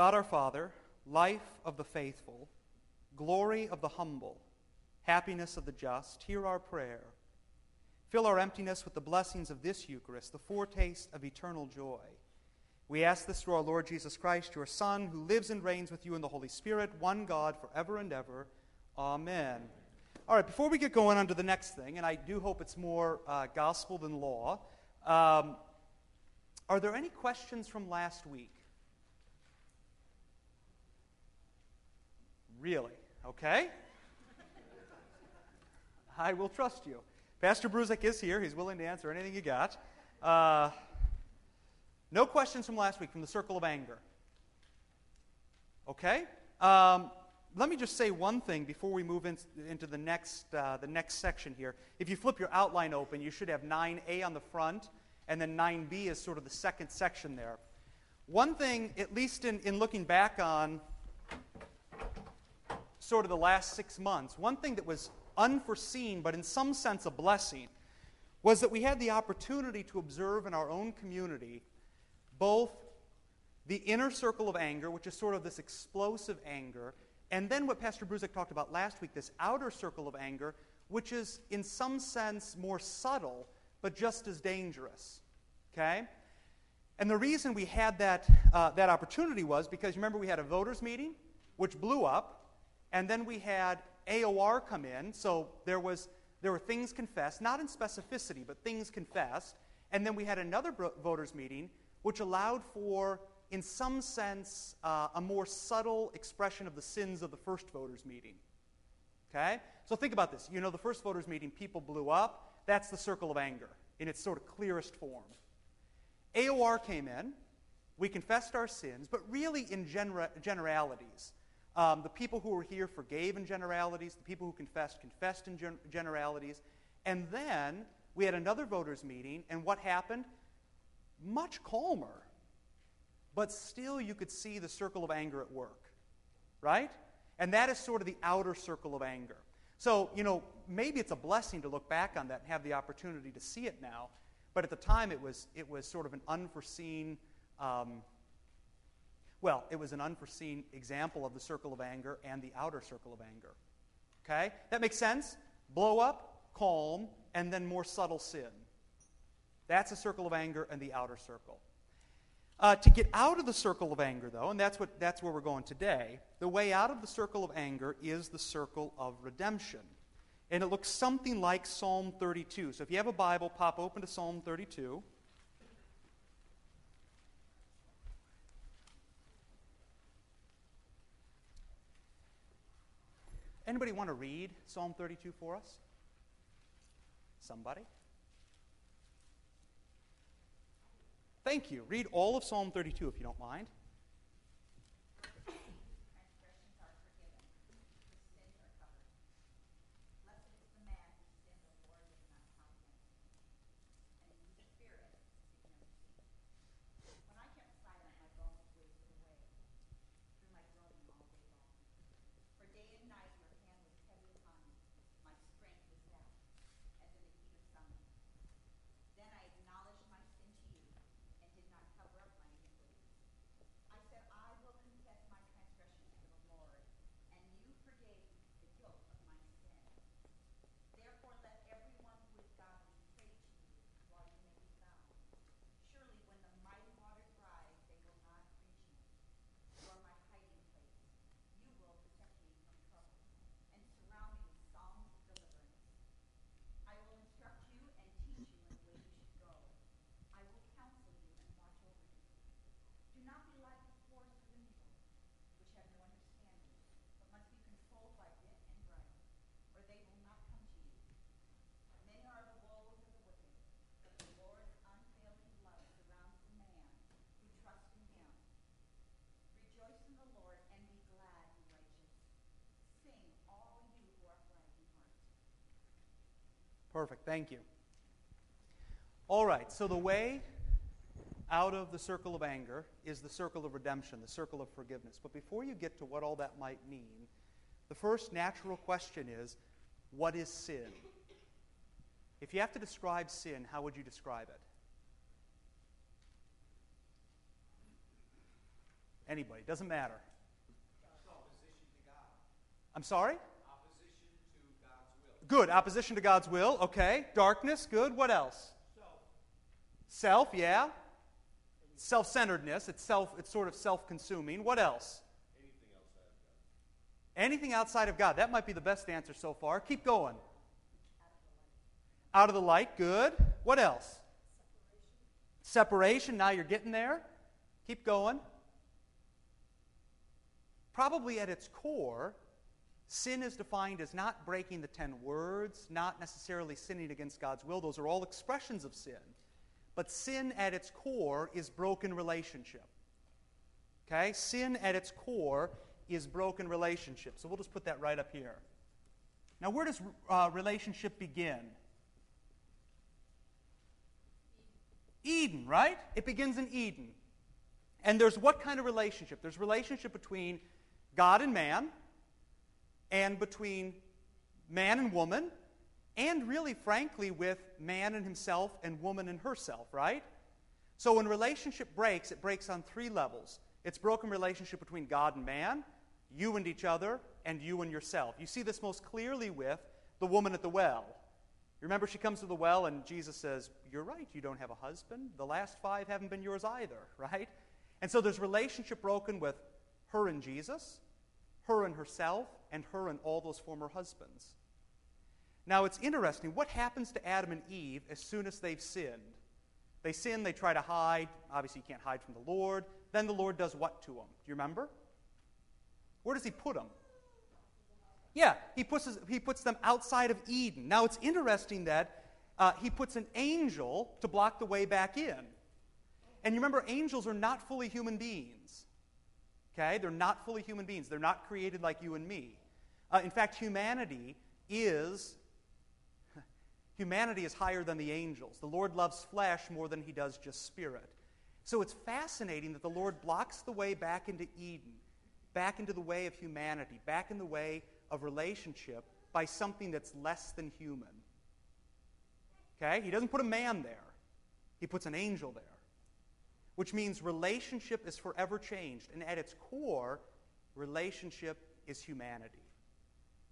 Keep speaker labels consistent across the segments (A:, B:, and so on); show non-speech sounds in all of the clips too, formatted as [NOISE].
A: God our Father, life of the faithful, glory of the humble, happiness of the just, hear our prayer. Fill our emptiness with the blessings of this Eucharist, the foretaste of eternal joy. We ask this through our Lord Jesus Christ, your Son, who lives and reigns with you in the Holy Spirit, one God, forever and ever. Amen. All right, before we get going on to the next thing, and I do hope it's more uh, gospel than law, um, are there any questions from last week? Really? Okay. I will trust you. Pastor Bruzek is here. He's willing to answer anything you got. Uh, no questions from last week from the circle of anger. Okay? Um, let me just say one thing before we move in, into the next, uh, the next section here. If you flip your outline open, you should have 9a on the front, and then 9b is sort of the second section there. One thing, at least in, in looking back on sort of the last six months, one thing that was unforeseen, but in some sense a blessing, was that we had the opportunity to observe in our own community both the inner circle of anger, which is sort of this explosive anger, and then what Pastor Bruzek talked about last week, this outer circle of anger, which is in some sense more subtle, but just as dangerous. Okay? And the reason we had that, uh, that opportunity was because remember we had a voters' meeting, which blew up, and then we had AOR come in, so there, was, there were things confessed, not in specificity, but things confessed. And then we had another voters' meeting, which allowed for, in some sense, uh, a more subtle expression of the sins of the first voters' meeting. Okay? So think about this. You know, the first voters' meeting, people blew up. That's the circle of anger in its sort of clearest form. AOR came in. We confessed our sins, but really in genera- generalities. Um, the people who were here forgave in generalities. The people who confessed confessed in gen- generalities. And then we had another voters' meeting, and what happened? Much calmer. But still, you could see the circle of anger at work, right? And that is sort of the outer circle of anger. So, you know, maybe it's a blessing to look back on that and have the opportunity to see it now. But at the time, it was, it was sort of an unforeseen um, well, it was an unforeseen example of the circle of anger and the outer circle of anger. Okay? That makes sense? Blow up, calm, and then more subtle sin. That's a circle of anger and the outer circle. Uh, to get out of the circle of anger, though, and that's, what, that's where we're going today, the way out of the circle of anger is the circle of redemption. And it looks something like Psalm 32. So if you have a Bible, pop open to Psalm 32. Anybody want to read Psalm 32 for us? Somebody? Thank you. Read all of Psalm 32 if you don't mind. Perfect. Thank you. All right. So the way out of the circle of anger is the circle of redemption, the circle of forgiveness. But before you get to what all that might mean, the first natural question is what is sin? If you have to describe sin, how would you describe it? Anybody, doesn't matter. I'm sorry? Good. Opposition to God's will. Okay. Darkness. Good. What else? Self. Self yeah. Self centeredness. It's, self, it's sort of self consuming. What else? Anything outside of God. That might be the best answer so far. Keep going. Out of the light. Good. What else? Separation. Now you're getting there. Keep going. Probably at its core, sin is defined as not breaking the ten words, not necessarily sinning against God's will. Those are all expressions of sin. But sin at its core is broken relationship. Okay? Sin at its core is broken relationship. So we'll just put that right up here. Now, where does uh, relationship begin? Eden, right? It begins in Eden. And there's what kind of relationship? There's relationship between God and man, and between man and woman, and really, frankly, with man and himself and woman and herself, right? So when relationship breaks, it breaks on three levels. It's broken relationship between God and man, you and each other, and you and yourself. You see this most clearly with the woman at the well. Remember, she comes to the well, and Jesus says, You're right, you don't have a husband. The last five haven't been yours either, [LAUGHS] right? And so there's relationship broken with her and Jesus, her and herself, and her and all those former husbands. Now, it's interesting. What happens to Adam and Eve as soon as they've sinned? They sin, they try to hide. Obviously, you can't hide from the Lord. Then the Lord does what to them? Do you remember? Where does He put them? Yeah, He puts, he puts them outside of Eden. Now, it's interesting that uh, He puts an angel to block the way back in. And you remember, angels are not fully human beings. Okay? They're not fully human beings. They're not created like you and me. Uh, in fact, humanity is [LAUGHS] humanity is higher than the angels. The Lord loves flesh more than he does just spirit. So it's fascinating that the Lord blocks the way back into Eden, back into the way of humanity, back in the way of relationship by something that's less than human. Okay? He doesn't put a man there. He puts an angel there which means relationship is forever changed. And at its core, relationship is humanity.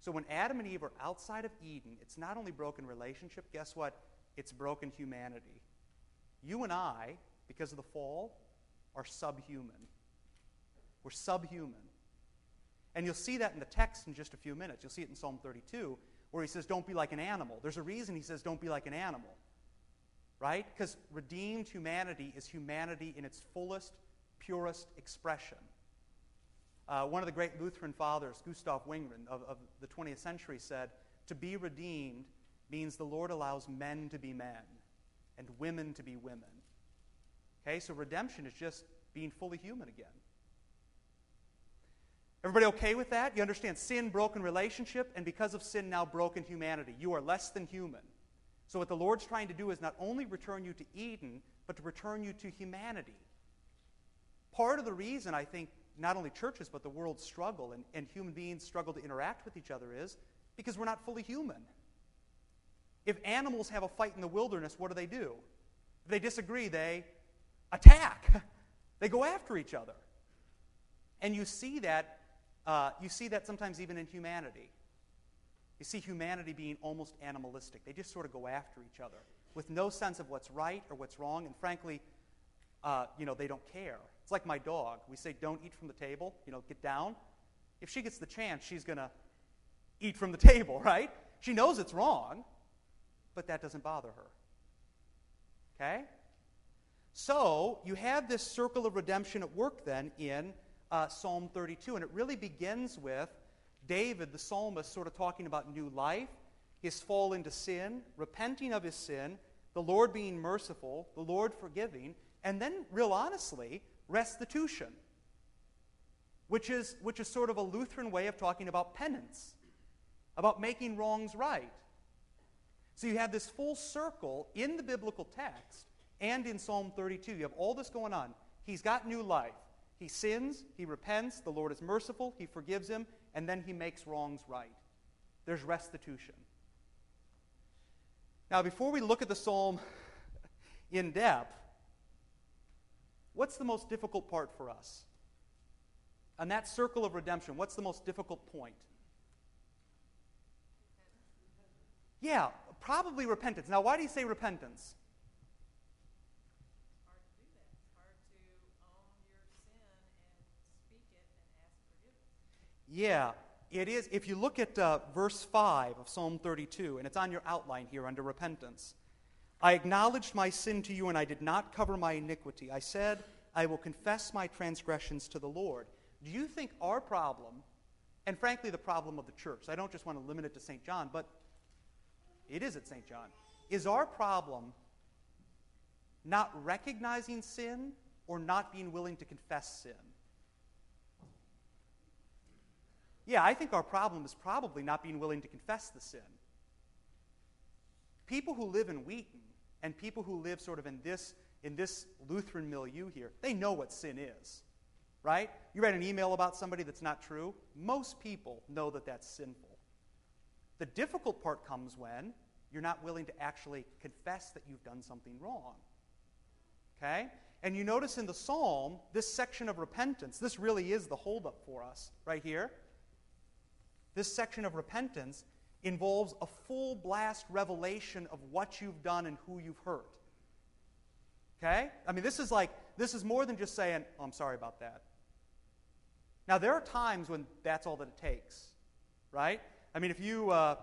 A: So when Adam and Eve are outside of Eden, it's not only broken relationship, guess what? It's broken humanity. You and I, because of the fall, are subhuman. We're subhuman. And you'll see that in the text in just a few minutes. You'll see it in Psalm 32, where he says, Don't be like an animal. There's a reason he says, Don't be like an animal right? Because redeemed humanity is humanity in its fullest, purest expression. Uh, one of the great Lutheran fathers, Gustav Wingren of, of the 20th century, said, To be redeemed means the Lord allows men to be men and women to be women. Okay, so redemption is just being fully human again. Everybody okay with that? You understand sin, broken relationship, and because of sin, now broken humanity. You are less than human. So, what the Lord's trying to do is not only return you to Eden, but to return you to humanity. Part of the reason I think not only churches, but the world struggle and, and human beings struggle to interact with each other is because we're not fully human. If animals have a fight in the wilderness, what do they do? If they disagree, they attack, [LAUGHS] they go after each other. And you see that, uh, you see that sometimes even in humanity. You see humanity being almost animalistic. They just sort of go after each other with no sense of what's right or what's wrong, and frankly, uh, you know, they don't care. It's like my dog. We say, don't eat from the table, you know, get down. If she gets the chance, she's going to eat from the [LAUGHS] table, right? She knows it's wrong, but that doesn't bother her. Okay? So, you have this circle of redemption at work then in uh, Psalm 32, and it really begins with David, the psalmist, sort of talking about new life, his fall into sin, repenting of his sin, the Lord being merciful, the Lord forgiving, and then, real honestly, restitution, which is, which is sort of a Lutheran way of talking about penance, about making wrongs right. So you have this full circle in the biblical text and in Psalm 32. You have all this going on. He's got new life. He sins, he repents, the Lord is merciful, he forgives him, and then he makes wrongs right. There's restitution. Now, before we look at the psalm in depth, what's the most difficult part for us? On that circle of redemption, what's the most difficult point? Yeah, probably repentance. Now, why do you say repentance?
B: hard to do that. It's hard to own your sin and speak it and ask forgiveness.
A: Yeah, it is. If you look at uh, verse 5 of Psalm 32, and it's on your outline here under repentance I acknowledged my sin to you, and I did not cover my iniquity. I said, I will confess my transgressions to the Lord. Do you think our problem, and frankly the problem of the church, I don't just want to limit it to St. John, but it is at St. John, is our problem not recognizing sin or not being willing to confess sin? Yeah, I think our problem is probably not being willing to confess the sin. People who live in Wheaton and people who live sort of in this, in this Lutheran milieu here, they know what sin is, right? You write an email about somebody that's not true, most people know that that's sinful. The difficult part comes when you're not willing to actually confess that you've done something wrong. Okay? And you notice in the psalm, this section of repentance, this really is the holdup for us right here. This section of repentance involves a full blast revelation of what you've done and who you've hurt. Okay? I mean, this is like, this is more than just saying, oh, I'm sorry about that. Now, there are times when that's all that it takes, right? I mean, if you, uh,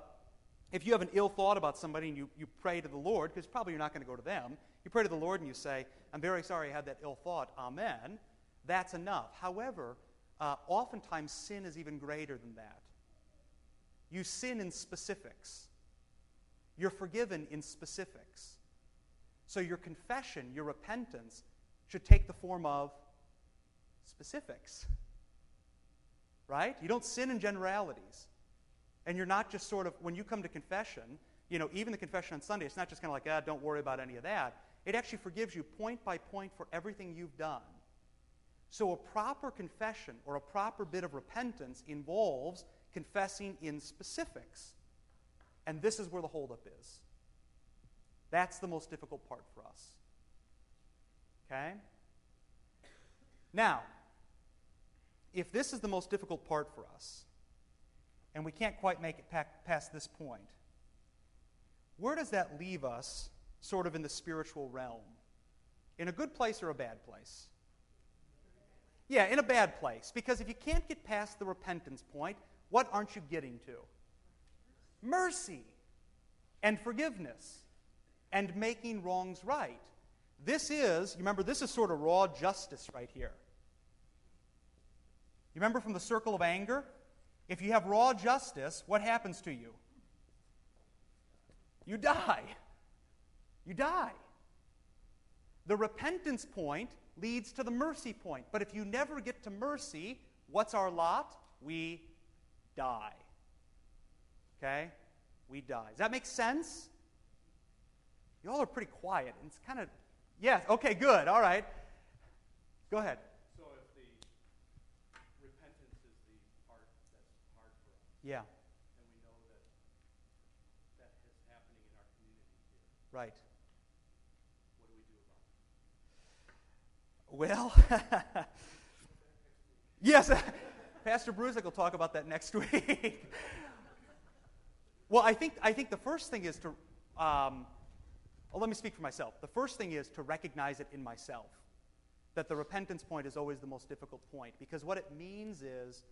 A: if you have an ill thought about somebody and you, you pray to the Lord, because probably you're not going to go to them, you pray to the Lord and you say, I'm very sorry I had that ill thought, amen, that's enough. However, uh, oftentimes sin is even greater than that. You sin in specifics. You're forgiven in specifics. So your confession, your repentance, should take the form of specifics. Right? You don't sin in generalities. And you're not just sort of, when you come to confession, you know, even the confession on Sunday, it's not just kind of like, ah, don't worry about any of that. It actually forgives you point by point for everything you've done. So a proper confession or a proper bit of repentance involves confessing in specifics. And this is where the holdup is. That's the most difficult part for us. Okay? Now, if this is the most difficult part for us, and we can't quite make it past this point, where does that leave us sort of in the spiritual realm? In a good place or a bad place? Yeah, in a bad place. Because if you can't get past the repentance point, what aren't you getting to? Mercy and forgiveness and making wrongs right. This is, remember, this is sort of raw justice right here. You remember from the circle of anger? If you have raw justice, what happens to you? You die. You die. The repentance point leads to the mercy point. But if you never get to mercy, what's our lot? We die. Okay? We die. Does that make sense? You all are pretty quiet. It's kind of, yes, okay, good, all right. Go ahead.
C: So if the repentance is the part that's hard for us,
A: Yeah,
C: and we know that that is happening in our community here,
A: right.
C: what do we do about it?
A: Well, [LAUGHS] yes, [LAUGHS] Pastor Bruzek will talk about that next [LAUGHS] week. well, I think, I think the first thing is to, um, well, let me speak for myself. The first thing is to recognize it in myself that the repentance point is always the most difficult point because what it means is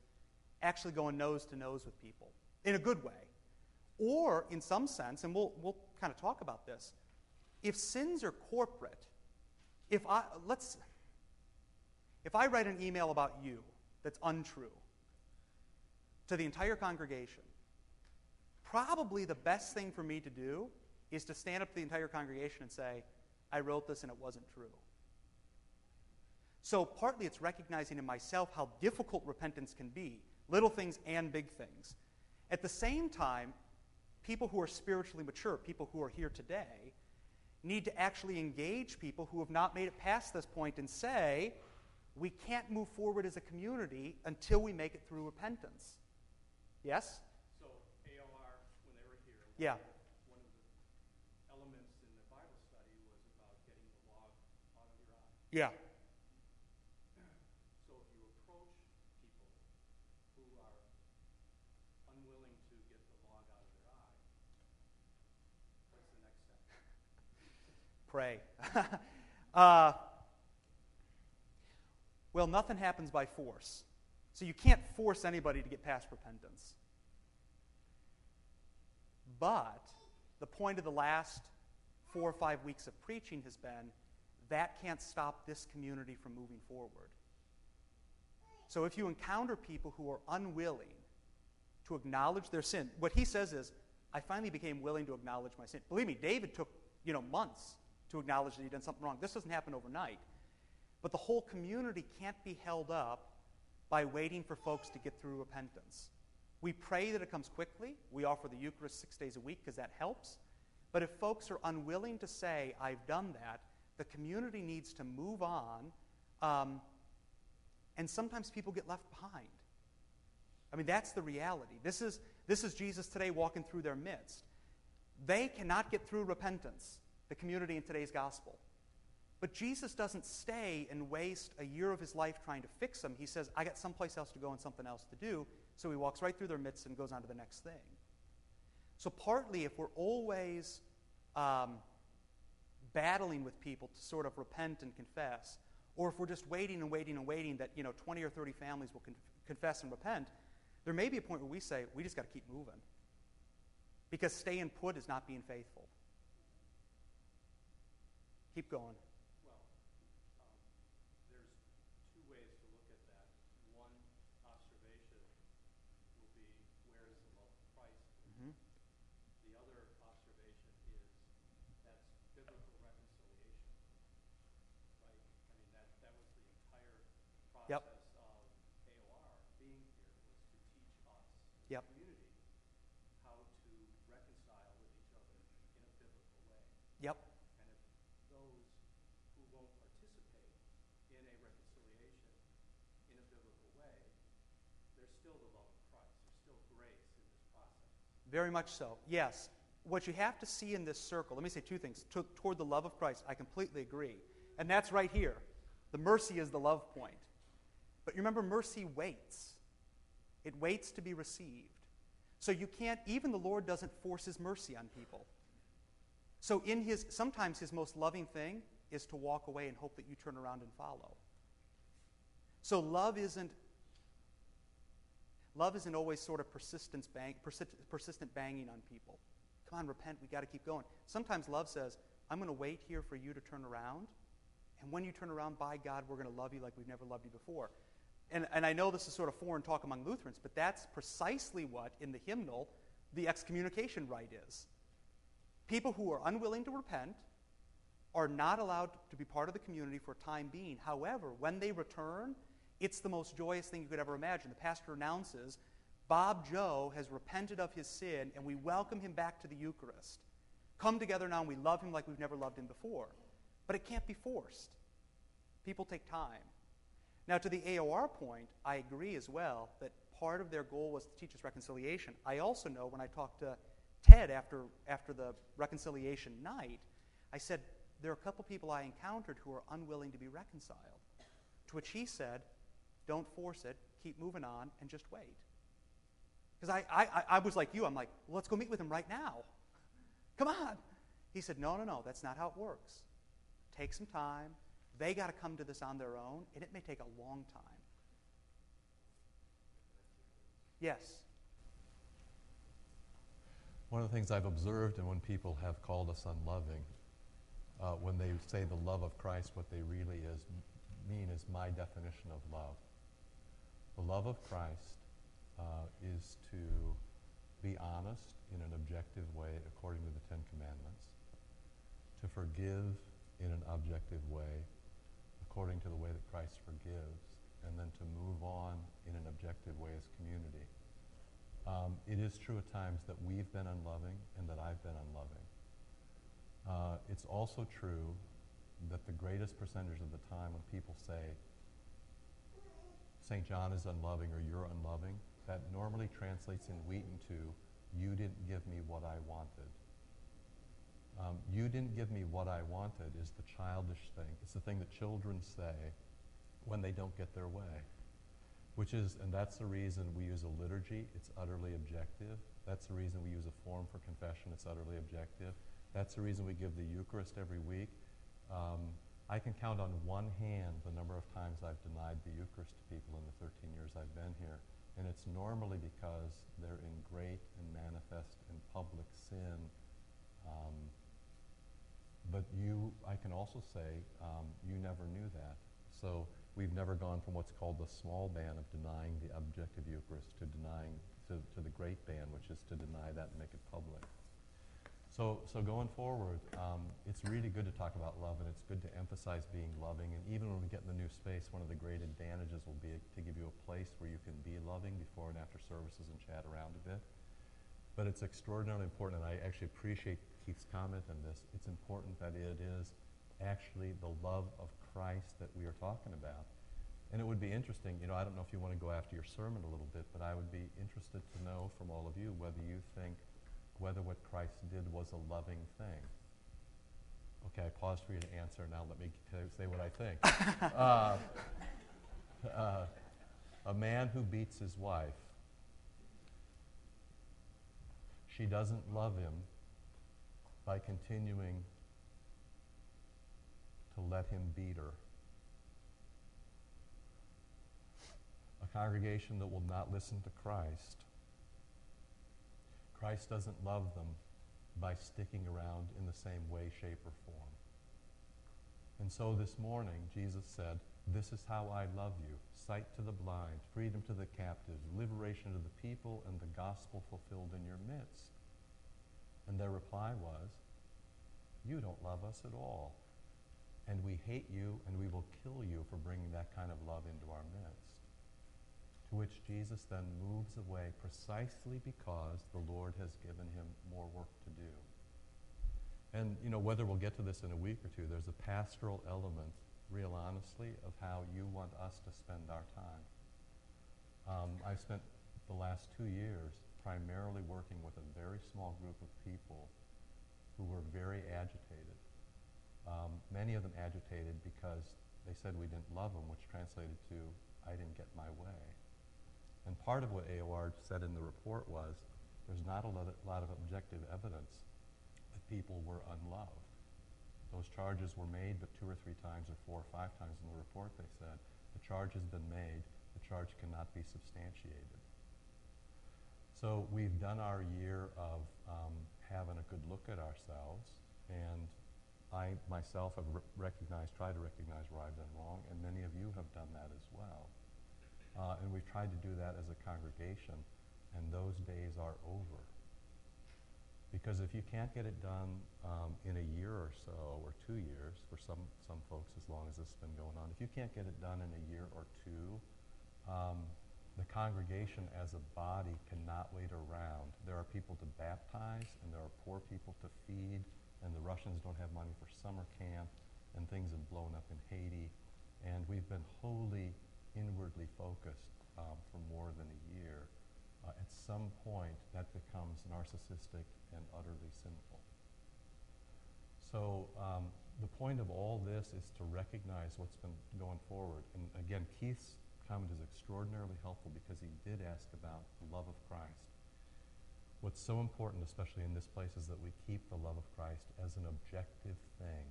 A: actually going nose to nose with people in a good way. Or, in some sense, and we'll, we'll kind of talk about this, if sins are corporate, if I, let's, if I write an email about you that's untrue, to the entire congregation, probably the best thing for me to do is to stand up to the entire congregation and say, I wrote this and it wasn't true. So, partly it's recognizing in myself how difficult repentance can be little things and big things. At the same time, people who are spiritually mature, people who are here today, need to actually engage people who have not made it past this point and say, we can't move forward as a community until we make it through repentance. Yes?
C: So when they were here,
A: yeah.
C: one of the elements in the Bible study was about getting the log out of your eye.
A: Yeah.
C: So if you approach people who are unwilling to get the log out of their eye, what's the next step?
A: [LAUGHS] Pray. [LAUGHS] uh, well, nothing happens by force. So you can't force anybody to get past repentance. But the point of the last four or five weeks of preaching has been that can't stop this community from moving forward. So if you encounter people who are unwilling to acknowledge their sin, what he says is, I finally became willing to acknowledge my sin. Believe me, David took, you know, months to acknowledge that he'd done something wrong. This doesn't happen overnight. But the whole community can't be held up by waiting for folks to get through repentance. We pray that it comes quickly. We offer the Eucharist six days a week because that helps. But if folks are unwilling to say, I've done that, the community needs to move on. Um, and sometimes people get left behind. I mean, that's the reality. This is, this is Jesus today walking through their midst. They cannot get through repentance, the community in today's gospel. But Jesus doesn't stay and waste a year of his life trying to fix them. He says, I got someplace else to go and something else to do. So he walks right through their midst and goes on to the next thing. So, partly, if we're always um, battling with people to sort of repent and confess, or if we're just waiting and waiting and waiting that you know 20 or 30 families will con- confess and repent, there may be a point where we say, we just got to keep moving. Because staying put is not being faithful. Keep going.
C: Well, um, there's two ways to look at that. One observation will be where is the love of Christ?
A: Mm-hmm.
C: The other observation is that's biblical reconciliation, right? I mean, that, that was the entire
A: Yep.
C: process of AOR being here was to teach us, as
A: Yep.
C: a community, how to reconcile with each other in a biblical way.
A: Yep.
C: And if those who won't participate in a reconciliation in a biblical way, there's still the love of Christ. There's still grace in this process.
A: Very much so. Yes. What you have to see in this circle, let me say two things. To, toward the love of Christ, I completely agree. And that's right here. The mercy is the love point. But remember, mercy waits, it waits to be received. So you can't, even the Lord doesn't force his mercy on people. So in his sometimes his most loving thing is to walk away and hope that you turn around and follow. So love isn't Love isn't always sort of persistence bang, persi- persistent banging on people. Come on, repent. We got to keep going. Sometimes love says, "I'm going to wait here for you to turn around, and when you turn around, by God, we're going to love you like we've never loved you before." And, and I know this is sort of foreign talk among Lutherans, but that's precisely what in the hymnal the excommunication rite is. People who are unwilling to repent are not allowed to be part of the community for a time being. However, when they return, it's the most joyous thing you could ever imagine. The pastor announces, Bob Joe has repented of his sin, and we welcome him back to the Eucharist. Come together now, and we love him like we've never loved him before. But it can't be forced. People take time. Now, to the AOR point, I agree as well that part of their goal was to teach us reconciliation. I also know when I talked to Ted after, after the reconciliation night, I said, There are a couple people I encountered who are unwilling to be reconciled. To which he said, Don't force it, keep moving on, and just wait. Because I, I, I was like you, I'm like, well, Let's go meet with him right now. Come on. He said, No, no, no, that's not how it works. Take some time. They got to come to this on their own, and it may take a long time. Yes.
D: One of the things I've observed, and when people have called us unloving, uh, when they say the love of Christ, what they really is mean is my definition of love. The love of Christ uh, is to be honest in an objective way according to the Ten Commandments, to forgive in an objective way according to the way that Christ forgives, and then to move on in an objective way as community. Um, it is true at times that we've been unloving and that I've been unloving. Uh, it's also true that the greatest percentage of the time when people say St. John is unloving or you're unloving, that normally translates in Wheaton to you didn't give me what I wanted. Um, you didn't give me what I wanted is the childish thing. It's the thing that children say when they don't get their way which is, and that's the reason we use a liturgy, it's utterly objective. That's the reason we use a form for confession, it's utterly objective. That's the reason we give the Eucharist every week. Um, I can count on one hand the number of times I've denied the Eucharist to people in the 13 years I've been here. And it's normally because they're in great and manifest and public sin. Um, but you, I can also say, um, you never knew that. So we've never gone from what's called the small ban of denying the objective Eucharist to denying to, to the great ban, which is to deny that and make it public. So, so going forward, um, it's really good to talk about love, and it's good to emphasize being loving. And even when we get in the new space, one of the great advantages will be to give you a place where you can be loving before and after services and chat around a bit. But it's extraordinarily important, and I actually appreciate Keith's comment on this. It's important that it is actually the love of Christ that we are talking about. And it would be interesting, you know, I don't know if you want to go after your sermon a little bit, but I would be interested to know from all of you whether you think whether what Christ did was a loving thing. Okay, I paused for you to answer. Now let me say what I think. [LAUGHS] uh, uh, a man who beats his wife, she doesn't love him by continuing to let him beat her. A congregation that will not listen to Christ Christ doesn't love them by sticking around in the same way, shape, or form. And so this morning, Jesus said, This is how I love you sight to the blind, freedom to the captives, liberation to the people, and the gospel fulfilled in your midst. And their reply was, You don't love us at all. And we hate you, and we will kill you for bringing that kind of love into our midst. To which Jesus then moves away precisely because the Lord has given him more work to do. And, you know, whether we'll get to this in a week or two, there's a pastoral element, real honestly, of how you want us to spend our time. Um, I've spent the last two years primarily working with a very small group of people who were very agitated. Um, many of them agitated because they said we didn't love them, which translated to, I didn't get my way. And part of what AOR said in the report was there's not a lot of, lot of objective evidence that people were unloved. Those charges were made, but two or three times, or four or five times in the report, they said the charge has been made, the charge cannot be substantiated. So we've done our year of um, having a good look at ourselves, and I myself have re- recognized, tried to recognize where I've done wrong, and many of you have done that as well. Uh, and we've tried to do that as a congregation, and those days are over. Because if you can't get it done um, in a year or so, or two years, for some, some folks as long as this has been going on, if you can't get it done in a year or two, um, the congregation as a body cannot wait around. There are people to baptize, and there are poor people to feed, and the Russians don't have money for summer camp, and things have blown up in Haiti. And we've been wholly inwardly focused um, for more than a year, uh, at some point that becomes narcissistic and utterly sinful. So um, the point of all this is to recognize what's been going forward. And again, Keith's comment is extraordinarily helpful because he did ask about the love of Christ. What's so important, especially in this place, is that we keep the love of Christ as an objective thing.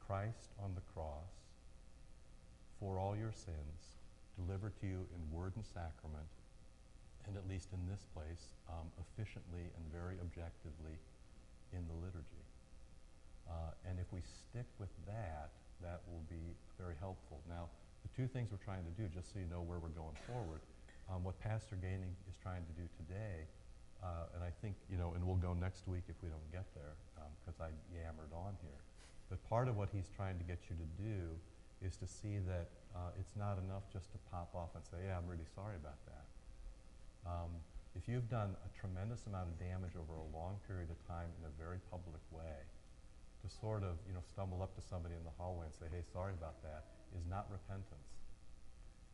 D: Christ on the cross for all your sins, delivered to you in word and sacrament, and at least in this place, um, efficiently and very objectively in the liturgy. Uh, and if we stick with that, that will be very helpful. Now, two things we're trying to do, just so you know where we're going forward, um, what Pastor Gaining is trying to do today, uh, and I think, you know, and we'll go next week if we don't get there, because um, I yammered on here. But part of what he's trying to get you to do is to see that uh, it's not enough just to pop off and say, yeah, I'm really sorry about that. Um, if you've done a tremendous amount of damage over a long period of time in a very public way, to sort of, you know, stumble up to somebody in the hallway and say, hey, sorry about that, is not repentance.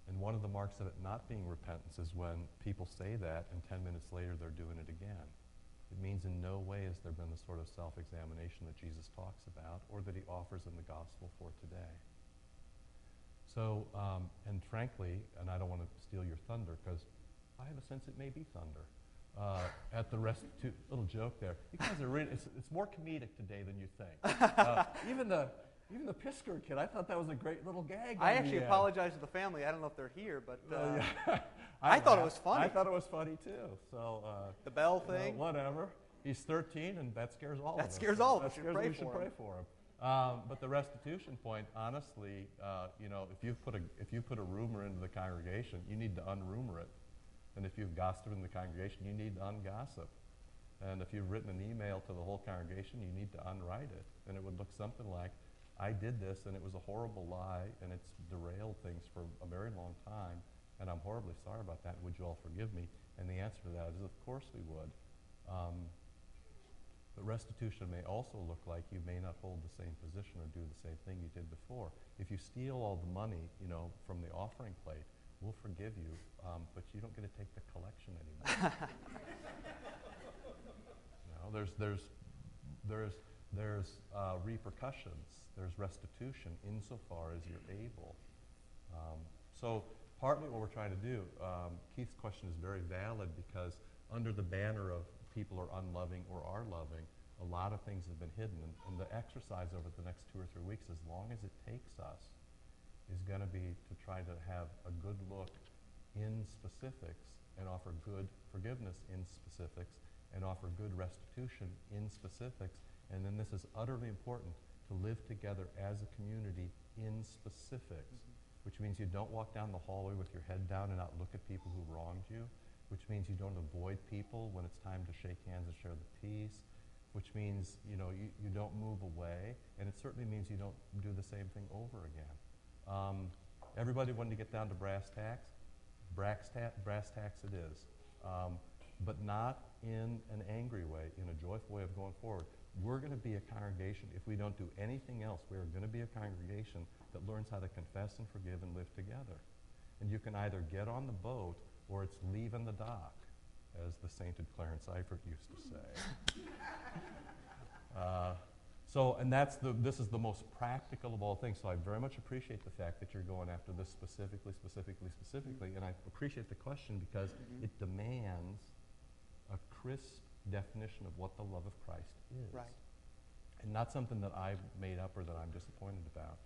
D: And one of the marks of it not being repentance is when people say that and 10 minutes later they're doing it again. It means in no way has there been the sort of self-examination that Jesus talks about or that he offers in the gospel for today. So, um, and frankly, and I don't want to steal your thunder because I have a sense it may be thunder. Uh, at the rest, little joke there. You guys are really, it's, it's, more comedic today than you think. Uh, even the, Even the Pisker kid, I thought that was a great little gag.
A: I actually
D: end.
A: apologize to the family. I don't know if they're here, but uh,
D: Uh, [LAUGHS] yeah.
A: I thought it was funny.
D: I thought it was funny too. So uh,
A: the bell
D: you know,
A: thing.
D: whatever. He's 13, and that scares all of us.
A: That scares all of us.
D: That
A: We should
D: scares-
A: pray
D: we should
A: for
D: pray
A: him.
D: for him. Um, but the restitution point, honestly, uh, you know, if you put a if you put a rumor into the congregation, you need to unrumor it. And if you've gossiped in the congregation, you need to ungossip. And if you've written an email to the whole congregation, you need to unwrite it. And it would look something like, I did this and it was a horrible lie and it's derailed things for a very long time and I'm horribly sorry about that. Would you all forgive me? And the answer to that is, of course we would. Um, but restitution may also look like you may not hold the same position or do the same thing you did before. If you steal all the money, you know, from the offering plate, we'll forgive you, um, but you don't get to take the collection anymore. [LAUGHS] you know, there's, there's, there's, there's uh, repercussions. There's restitution insofar as you're able. Um, so partly what we're trying to do, um, Keith's question is very valid because under the banner of people are unloving or are loving, a lot of things have been hidden. And, and the exercise over the next two or three weeks, as long as it takes us, is going to be to try to have a good look in specifics and offer good forgiveness in specifics and offer good restitution in specifics. And then this is utterly important to live together as a community in specifics, which means you don't walk down the hallway with your head down and not look at people who wronged you, which means you don't avoid people when it's time to shake hands and share the peace, which means you know you, you don't move away, and it certainly means you don't do the same thing over again. Um, everybody wanted to get down to brass tacks. Brass, ta- brass tacks it is, um, but not in an angry way, in a joyful way of going forward. We're going to be a congregation, if we don't do anything else, we are going to be a congregation that learns how to confess and forgive and live together. And you can either get on the boat or it's leaving the dock, as the sainted Clarence Eifert used to say. [LAUGHS] Uh, so, and that's the, this is the most practical of all things. So I very much appreciate the fact that you're going after this specifically, specifically, specifically. And I appreciate the question because it demands a crisp definition of what the love of Christ is.
A: Right.
D: And not something that I've made up or that I'm disappointed about.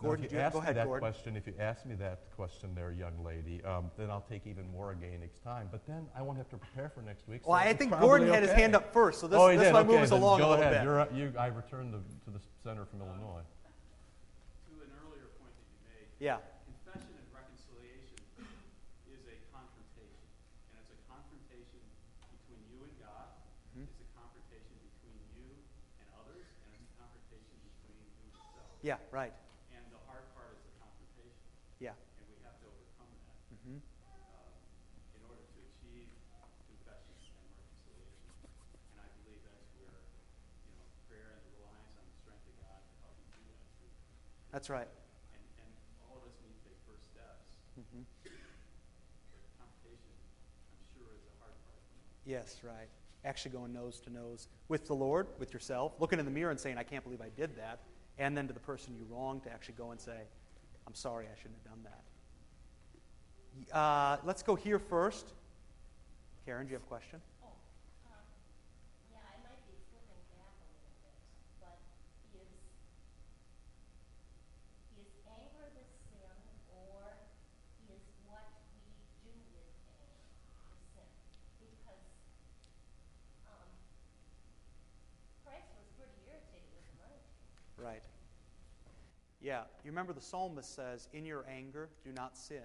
D: Now,
A: Gordon,
D: if you
A: you-
D: ask
A: go
D: me
A: ahead,
D: that
A: Gordon.
D: question, if you ask me that question there, young lady, um, then I'll take even more again next time. But then I won't have to prepare for next week. so
A: Well, I think
D: probably
A: Gordon had his hand up first, so this,
D: oh, he
A: this
D: did.
A: might
D: okay,
A: move us along
D: go
A: a little
D: ahead.
A: bit.
D: You're, uh, you, I returned to, to the center from Illinois.
C: To an earlier point that you made,
A: Yeah,
C: confession and reconciliation is a confrontation. And it's a confrontation between you and God.
A: Mhm.
C: It's a confrontation between you and others. And it's a confrontation between you and yourself.
A: Yeah, right.
C: And the hard part is the confrontation.
A: Yeah.
C: And we have to overcome that
A: hmm
C: um, in order to achieve confession and reconciliation. And I believe that's where, you know, prayer and the reliance on the strength of God to help you do that. too.
A: That's right.
C: And, and all of us need to take first steps.
A: hmm
C: But confrontation, I'm sure, is the hard part.
A: Yes, right. Actually going nose to nose with the Lord, with yourself, looking in the mirror and saying, I can't believe I did that. And then to the person you wronged to actually go and say, I'm sorry, I shouldn't have done that. Uh, let's go here first. Karen, do you have a question?
E: Oh, um, yeah, I might be flipping back a little bit, but is, is anger the sin, or is what we do with anger the sin? Because, um, Christ was pretty irritated with the money changer.
A: Right. Yeah, you remember the psalmist says, In your anger, do not sin,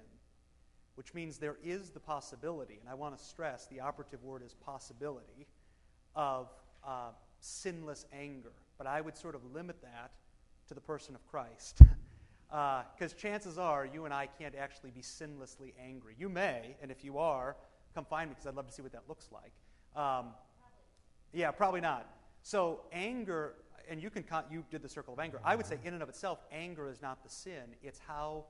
A: which means there is the possibility, and I want to stress the operative word is possibility, of uh, sinless anger. But I would sort of limit that to the person of Christ. [LAUGHS] Because chances are you and I can't actually be sinlessly angry. You may, and if you are, come find me because I'd love to see what that looks like. Um, yeah, probably not. So anger, and you can you did the circle of anger. I would say in and of itself, anger is not the sin. It's how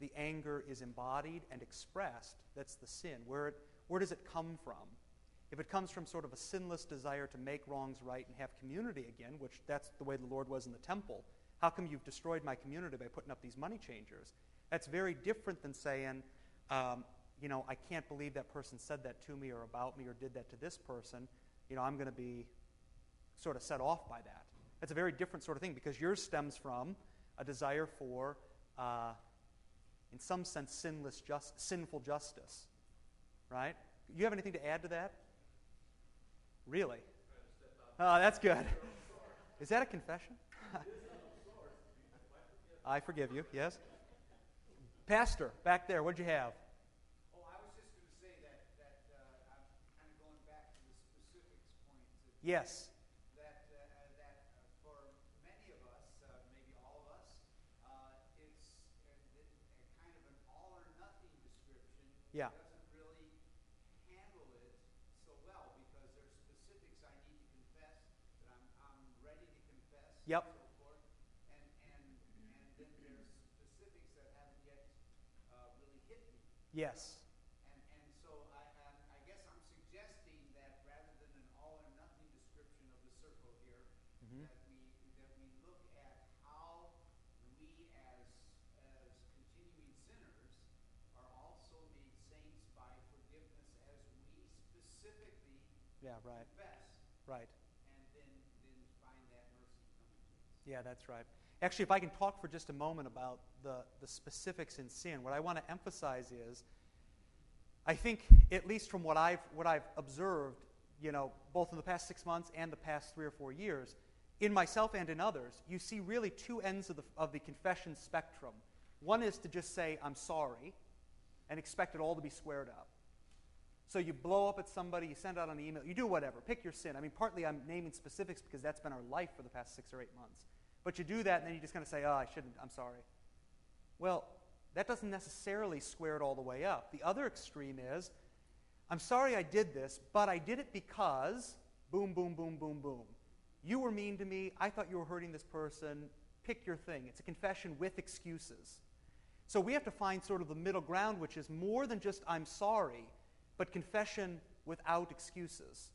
A: the anger is embodied and expressed that's the sin. Where it, where does it come from? If it comes from sort of a sinless desire to make wrongs right and have community again, which that's the way the Lord was in the temple, how come you've destroyed my community by putting up these money changers? That's very different than saying, um, you know, I can't believe that person said that to me or about me or did that to this person. You know, I'm going to be sort of set off by that. That's a very different sort of thing because yours stems from a desire for, uh, in some sense, sinless just, sinful justice. Right? You have anything to add to that? Really? Oh, that's good. Is that a confession? [LAUGHS] I forgive you, yes. Pastor, back there, what'd you have?
F: Oh, I was just going to say that, that uh, I'm kind of going back to the specifics point.
A: Yes.
F: That, uh, that uh, for many of us, uh, maybe all of us, uh, it's a, a kind of an all or nothing description.
A: Yeah.
F: Really so well because there's specifics I need to confess that I'm, I'm ready to confess.
A: Yep.
F: So forth. And, and, and then there's specifics that haven't yet uh, really hit me.
A: Yes.
F: And, and so I, I, I guess I'm suggesting that rather than an all or nothing description of the circle here,
A: Mhm.
F: that we that we look at how we as as continuing sinners are also made saints by forgiveness as we specifically
A: Yeah, right.
F: confess
A: Right.
F: and then then find that mercy coming to us.
A: Yeah, that's right. Actually, if I can talk for just a moment about the, the specifics in sin, what I want to emphasize is I think, at least from what I've, what I've observed, you know, both in the past six months and the past three or four years, in myself and in others, you see really two ends of the, of the confession spectrum. One is to just say, I'm sorry, and expect it all to be squared up. So you blow up at somebody, you send out an email, you do whatever, pick your sin. I mean, partly I'm naming specifics because that's been our life for the past six or eight months. But you do that, and then you just kind of say, oh, I shouldn't, I'm sorry. Well, that doesn't necessarily square it all the way up. The other extreme is, I'm sorry I did this, but I did it because boom, boom, boom, boom, boom. You were mean to me. I thought you were hurting this person. Pick your thing. It's a confession with excuses. So we have to find sort of the middle ground, which is more than just I'm sorry, but confession without excuses.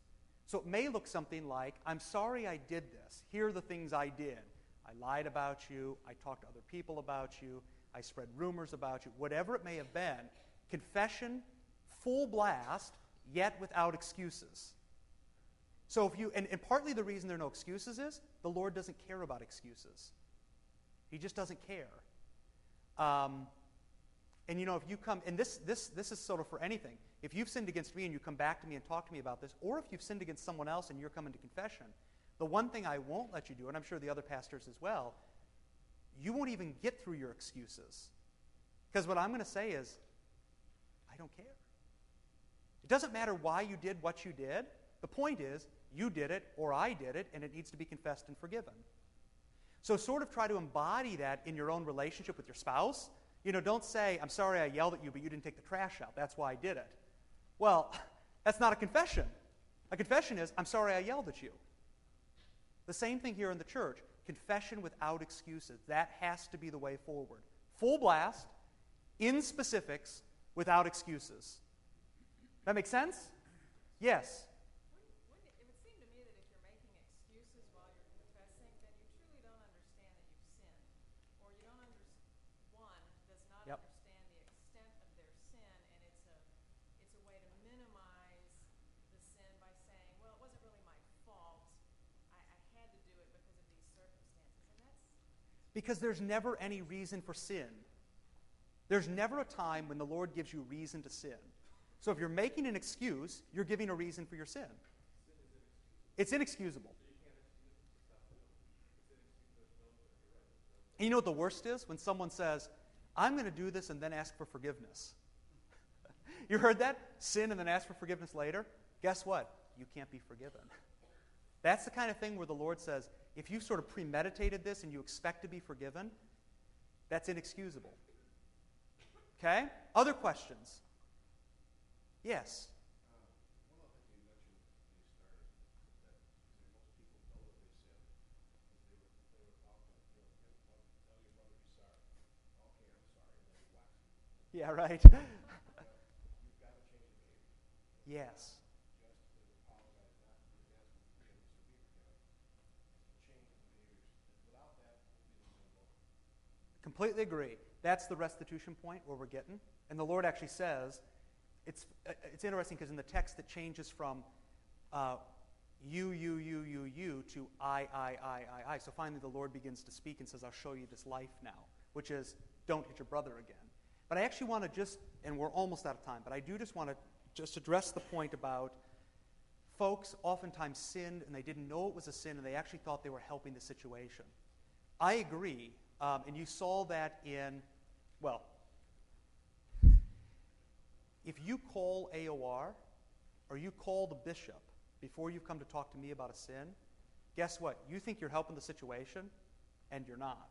A: So it may look something like I'm sorry I did this. Here are the things I did. I lied about you. I talked to other people about you. I spread rumors about you. Whatever it may have been, confession, full blast, yet without excuses. So if you, and, and partly the reason there are no excuses is the Lord doesn't care about excuses. He just doesn't care. Um, and you know, if you come, and this, this, this is sort of for anything. If you've sinned against me and you come back to me and talk to me about this, or if you've sinned against someone else and you're coming to confession, the one thing I won't let you do, and I'm sure the other pastors as well, you won't even get through your excuses. Because what I'm going to say is, I don't care. It doesn't matter why you did what you did. The point is, you did it or I did it, and it needs to be confessed and forgiven. So, sort of try to embody that in your own relationship with your spouse. You know, don't say, I'm sorry I yelled at you, but you didn't take the trash out. That's why I did it. Well, [LAUGHS] that's not a confession. A confession is, I'm sorry I yelled at you. The same thing here in the church confession without excuses. That has to be the way forward. Full blast, in specifics, without excuses. That make sense? Yes.
B: Wouldn't it, it would seem to me that if you're making excuses while you're confessing, then you truly don't understand that you've sinned. Or you don't understand, one does not
A: Yep.
B: understand the extent of their sin, and it's a, it's a way to minimize the sin by saying, well, it wasn't really my fault. I, I had to do it because of these circumstances. And that's,
A: Because there's never any reason for sin. There's never a time when the Lord gives you reason to sin. So if you're making an excuse, you're giving a reason for your sin. It's inexcusable. And you know what the worst is? When someone says, I'm going to do this and then ask for forgiveness. [LAUGHS] you heard that? Sin and then ask for forgiveness later? Guess what? You can't be forgiven. That's the kind of thing where the Lord says, if you sort of premeditated this and you expect to be forgiven, that's inexcusable. Okay? Other questions? Yes.
G: One of the [LAUGHS]
A: Completely agree. That's the restitution point where we're getting. And the Lord actually says, it's, uh, it's interesting because in the text it changes from uh, you, you, you, you, you to I, I, I, I, I. So finally the Lord begins to speak and says, I'll show you this life now, which is don't hit your brother again. But I actually want to just, and we're almost out of time, but I do just want to just address the point about folks oftentimes sinned and they didn't know it was a sin and they actually thought they were helping the situation. I agree, um, and you saw that in, well, if you call AOR or you call the bishop before you've come to talk to me about a sin, guess what? You think you're helping the situation, and you're not.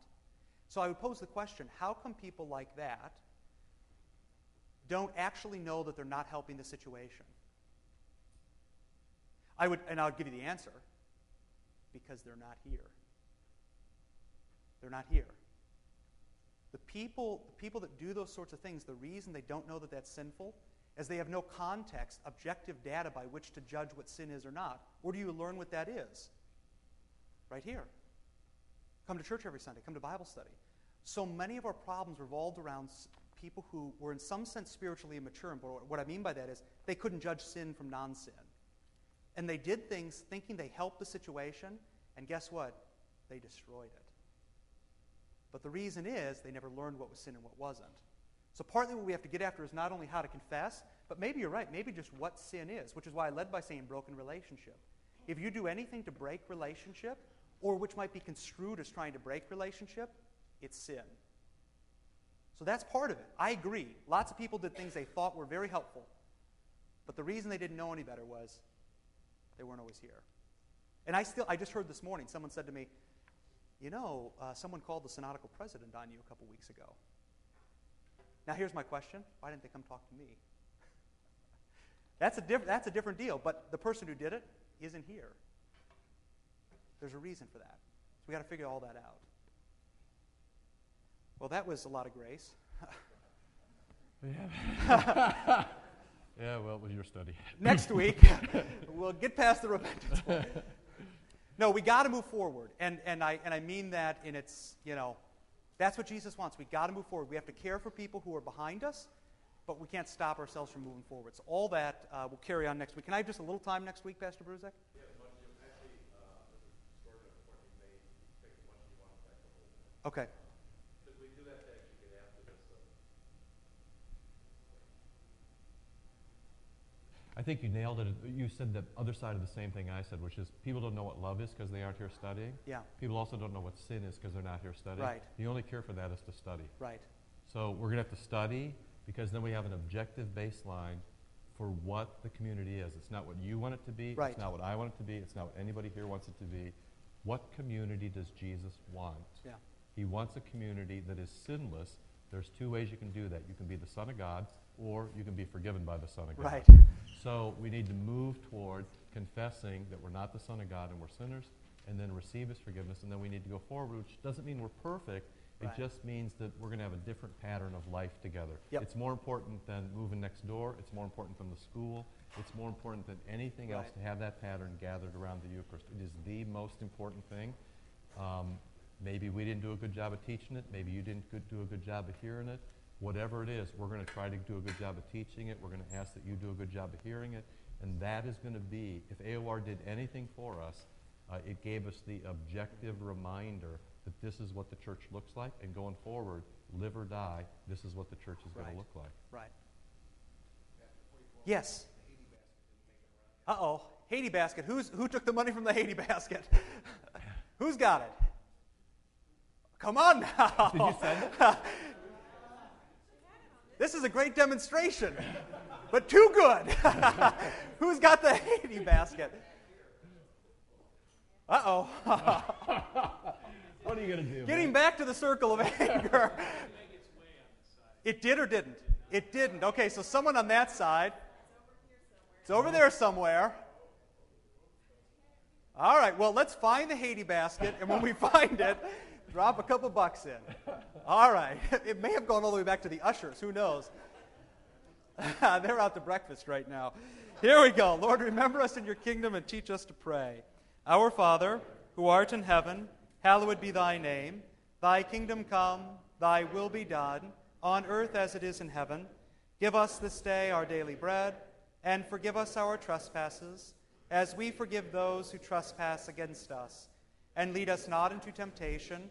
A: So I would pose the question how come people like that don't actually know that they're not helping the situation? I would, and I'll give you the answer because they're not here. They're not here. The people, the people that do those sorts of things, the reason they don't know that that's sinful is they have no context, objective data by which to judge what sin is or not. Where do you learn what that is? Right here. Come to church every Sunday, come to Bible study. So many of our problems revolved around people who were, in some sense, spiritually immature. And what I mean by that is they couldn't judge sin from non sin. And they did things thinking they helped the situation, and guess what? They destroyed it. But the reason is they never learned what was sin and what wasn't. So, partly what we have to get after is not only how to confess, but maybe you're right, maybe just what sin is, which is why I led by saying broken relationship. If you do anything to break relationship, or which might be construed as trying to break relationship, it's sin. So that's part of it. I agree. Lots of people did things they thought were very helpful, but the reason they didn't know any better was they weren't always here. And I still, I just heard this morning, someone said to me, you know, uh, someone called the synodical president on you a couple weeks ago. Now, here's my question why didn't they come talk to me? [LAUGHS] that's, a diff- that's a different deal, but the person who did it isn't here. There's a reason for that. So we got to figure all that out. Well, that was a lot of grace.
D: yeah. [LAUGHS] yeah, well, it was your study. [LAUGHS]
A: Next week, we'll get past the repentance. No, we got to move forward. And, and, I, and I mean that in its, you know, that's what Jesus wants. We got to move forward. We have to care for people who are behind us, but we can't stop ourselves from moving forward. So all that uh, will carry on next week. Can I have just a little time next week, Pastor Bruzek?
G: Yeah, but actually, uh, this is sort of a point you made, take as much as you want back the whole thing.
A: Okay.
G: Because we do have to actually get after this. Uh,
D: I think you nailed it. You said the other side of the same thing I said, which is people don't know what love is because they aren't here studying.
A: Yeah.
D: People also don't know what sin is because they're not here studying.
A: Right.
D: The only cure for that is to study.
A: Right.
D: So we're going to have to study because then we have an objective baseline for what the community is. It's not what you want it to be.
A: Right.
D: It's not what I want it to be. It's not what anybody here wants it to be. What community does Jesus want?
A: Yeah.
D: He wants a community that is sinless. There's two ways you can do that. You can be the Son of God, or you can be forgiven by the Son of God.
A: Right.
D: So we need to move toward confessing that we're not the Son of God and we're sinners, and then receive His forgiveness, and then we need to go forward, which doesn't mean we're perfect. It
A: Right.
D: just means that we're going to have a different pattern of life together.
A: Yep.
D: It's more important than moving next door. It's more important than the school. It's more important than anything else to have that pattern gathered around the Eucharist. It is the most important thing. Um, maybe we didn't do a good job of teaching it. Maybe you didn't do a good job of hearing it. Whatever it is, we're going to try to do a good job of teaching it. We're going to ask that you do a good job of hearing it. And that is going to be, if AOR did anything for us, uh, it gave us the objective reminder that this is what the church looks like. And going forward, live or die, this is what the church is going to look like.
A: Right. Yes. Uh oh. Haiti basket. Who's, who took the money from the Haiti basket? [LAUGHS] Who's got it? Come on [LAUGHS] now.
D: Did you send it? [LAUGHS]
A: This is a great demonstration, but too good. [LAUGHS] Who's got the Haiti basket? Uh oh.
D: What are you going to do?
A: Getting back to the circle of anger. It did or didn't? It didn't. Okay, so someone on that side. It's over there somewhere. All right, well, let's find the Haiti basket, and when we find it, drop a couple bucks in. All right. [LAUGHS] It may have gone all the way back to the ushers. Who knows? [LAUGHS] They're out to breakfast right now. Here we go. Lord, remember us in your kingdom and teach us to pray. Our Father, who art in heaven, hallowed be thy name. Thy kingdom come, thy will be done, on earth as it is in heaven. Give us this day our daily bread, and forgive us our trespasses, as we forgive those who trespass against us. And lead us not into temptation,